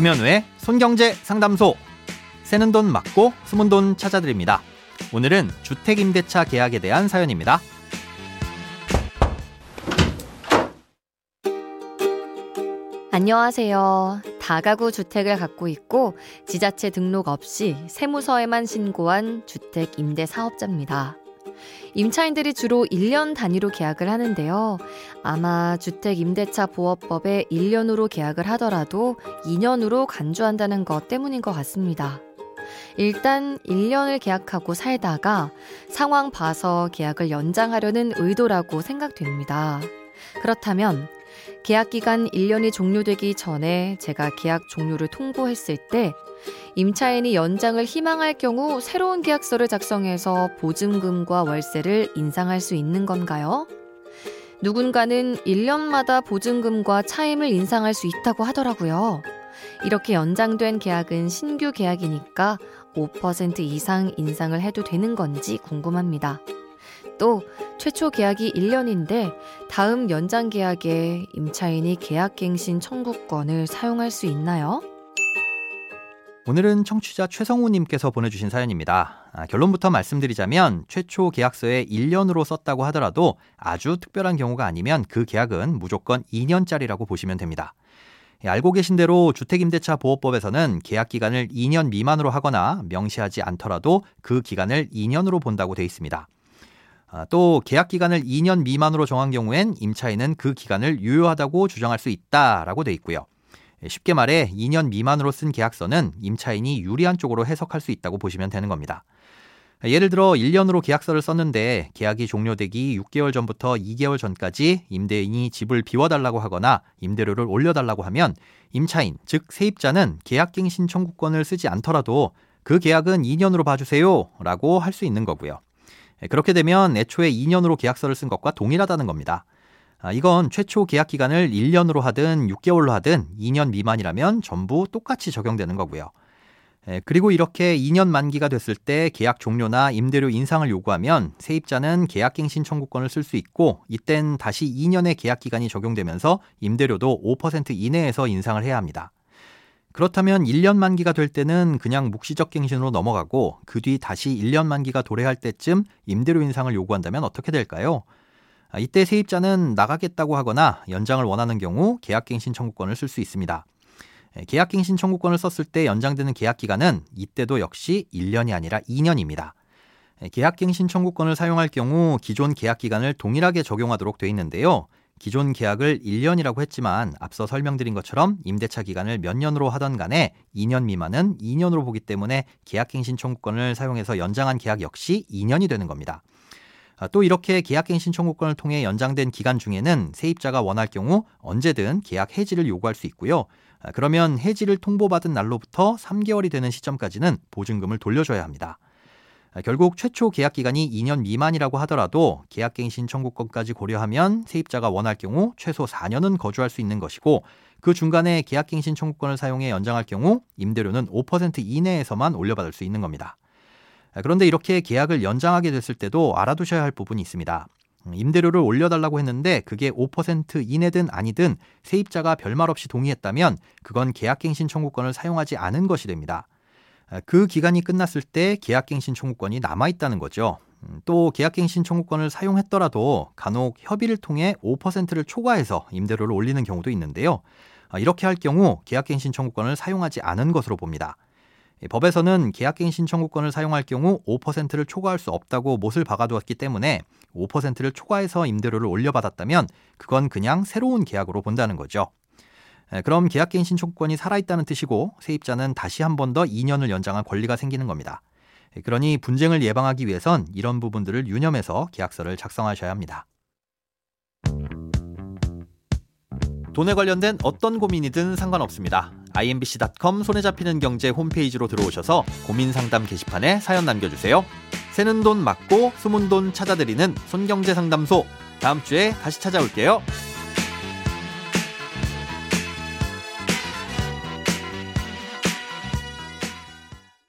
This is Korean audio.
김현우의 손경제 상담소. 새는 돈 맞고 숨은 돈 찾아드립니다. 오늘은 주택임대차 계약에 대한 사연입니다. 안녕하세요. 다가구 주택을 갖고 있고 지자체 등록 없이 세무서에만 신고한 주택 임대 사업자입니다. 임차인들이 주로 1년 단위로 계약을 하는데요. 아마 주택임대차 보호법에 1년으로 계약을 하더라도 2년으로 간주한다는 것 때문인 것 같습니다. 일단 1년을 계약하고 살다가 상황 봐서 계약을 연장하려는 의도라고 생각됩니다. 그렇다면 계약 기간 1년이 종료되기 전에 제가 계약 종료를 통보했을 때 임차인이 연장을 희망할 경우 새로운 계약서를 작성해서 보증금과 월세를 인상할 수 있는 건가요? 누군가는 1년마다 보증금과 차임을 인상할 수 있다고 하더라고요. 이렇게 연장된 계약은 신규 계약이니까 5% 이상 인상을 해도 되는 건지 궁금합니다. 또 최초 계약이 1년인데 다음 연장 계약에 임차인이 계약갱신 청구권을 사용할 수 있나요? 오늘은 청취자 최성우님께서 보내주신 사연입니다. 아, 결론부터 말씀드리자면 최초 계약서에 1년으로 썼다고 하더라도 아주 특별한 경우가 아니면 그 계약은 무조건 2년짜리라고 보시면 됩니다. 예, 알고 계신 대로 주택임대차 보호법에서는 계약 기간을 2년 미만으로 하거나 명시하지 않더라도 그 기간을 2년으로 본다고 되어 있습니다. 아, 또 계약 기간을 2년 미만으로 정한 경우엔 임차인은 그 기간을 유효하다고 주장할 수 있다라고 돼 있고요. 예, 쉽게 말해 2년 미만으로 쓴 계약서는 임차인이 유리한 쪽으로 해석할 수 있다고 보시면 되는 겁니다. 예를 들어 1년으로 계약서를 썼는데 계약이 종료되기 6개월 전부터 2개월 전까지 임대인이 집을 비워달라고 하거나 임대료를 올려달라고 하면 임차인, 즉 세입자는 계약갱신 청구권을 쓰지 않더라도 그 계약은 2년으로 봐주세요 라고 할 수 있는 거고요. 예, 그렇게 되면 애초에 2년으로 계약서를 쓴 것과 동일하다는 겁니다. 아, 이건 최초 계약 기간을 1년으로 하든 6개월로 하든 2년 미만이라면 전부 똑같이 적용되는 거고요. 예, 그리고 이렇게 2년 만기가 됐을 때 계약 종료나 임대료 인상을 요구하면 세입자는 계약갱신 청구권을 쓸 수 있고 이땐 다시 2년의 계약 기간이 적용되면서 임대료도 5% 이내에서 인상을 해야 합니다. 그렇다면 1년 만기가 될 때는 그냥 묵시적 갱신으로 넘어가고 그 뒤 다시 1년 만기가 도래할 때쯤 임대료 인상을 요구한다면 어떻게 될까요? 아, 이때 세입자는 나가겠다고 하거나 연장을 원하는 경우 계약갱신 청구권을 쓸 수 있습니다. 예, 계약갱신 청구권을 썼을 때 연장되는 계약 기간은 이때도 역시 1년이 아니라 2년입니다. 예, 계약갱신 청구권을 사용할 경우 기존 계약 기간을 동일하게 적용하도록 되어 있는데요. 기존 계약을 1년이라고 했지만 앞서 설명드린 것처럼 임대차 기간을 몇 년으로 하던 간에 2년 미만은 2년으로 보기 때문에 계약갱신 청구권을 사용해서 연장한 계약 역시 2년이 되는 겁니다. 아, 또 이렇게 계약갱신 청구권을 통해 연장된 기간 중에는 세입자가 원할 경우 언제든 계약 해지를 요구할 수 있고요. 아, 그러면 해지를 통보받은 날로부터 3개월이 되는 시점까지는 보증금을 돌려줘야 합니다. 아, 결국 최초 계약 기간이 2년 미만이라고 하더라도 계약갱신 청구권까지 고려하면 세입자가 원할 경우 최소 4년은 거주할 수 있는 것이고 그 중간에 계약갱신 청구권을 사용해 연장할 경우 임대료는 5% 이내에서만 올려받을 수 있는 겁니다. 아, 그런데 이렇게 계약을 연장하게 됐을 때도 알아두셔야 할 부분이 있습니다. 음, 임대료를 올려달라고 했는데 그게 5% 이내든 아니든 세입자가 별말 없이 동의했다면 그건 계약갱신 청구권을 사용하지 않은 것이 됩니다. 아, 그 기간이 끝났을 때 계약갱신 청구권이 남아있다는 거죠. 음, 또 계약갱신 청구권을 사용했더라도 간혹 협의를 통해 5%를 초과해서 임대료를 올리는 경우도 있는데요. 아, 이렇게 할 경우 계약갱신 청구권을 사용하지 않은 것으로 봅니다. 법에서는 계약갱신 청구권을 사용할 경우 5%를 초과할 수 없다고 못을 박아두었기 때문에 5%를 초과해서 임대료를 올려받았다면 그건 그냥 새로운 계약으로 본다는 거죠. 그럼 계약갱 신 청구권이 살아있다는 뜻이고 세입자는 다시 한 번 더 2년을 연장할 권리가 생기는 겁니다. 그러니 분쟁을 예방하기 위해선 이런 부분들을 유념해서 계약서를 작성하셔야 합니다. 돈에 관련된 어떤 고민이든 상관없습니다. imbc.com 손에 잡히는 경제 홈페이지로 들어오셔서 고민 상담 게시판에 사연 남겨주세요. 새는 돈 맞고 숨은 돈 찾아드리는 손경제 상담소. 다음 주에 다시 찾아올게요.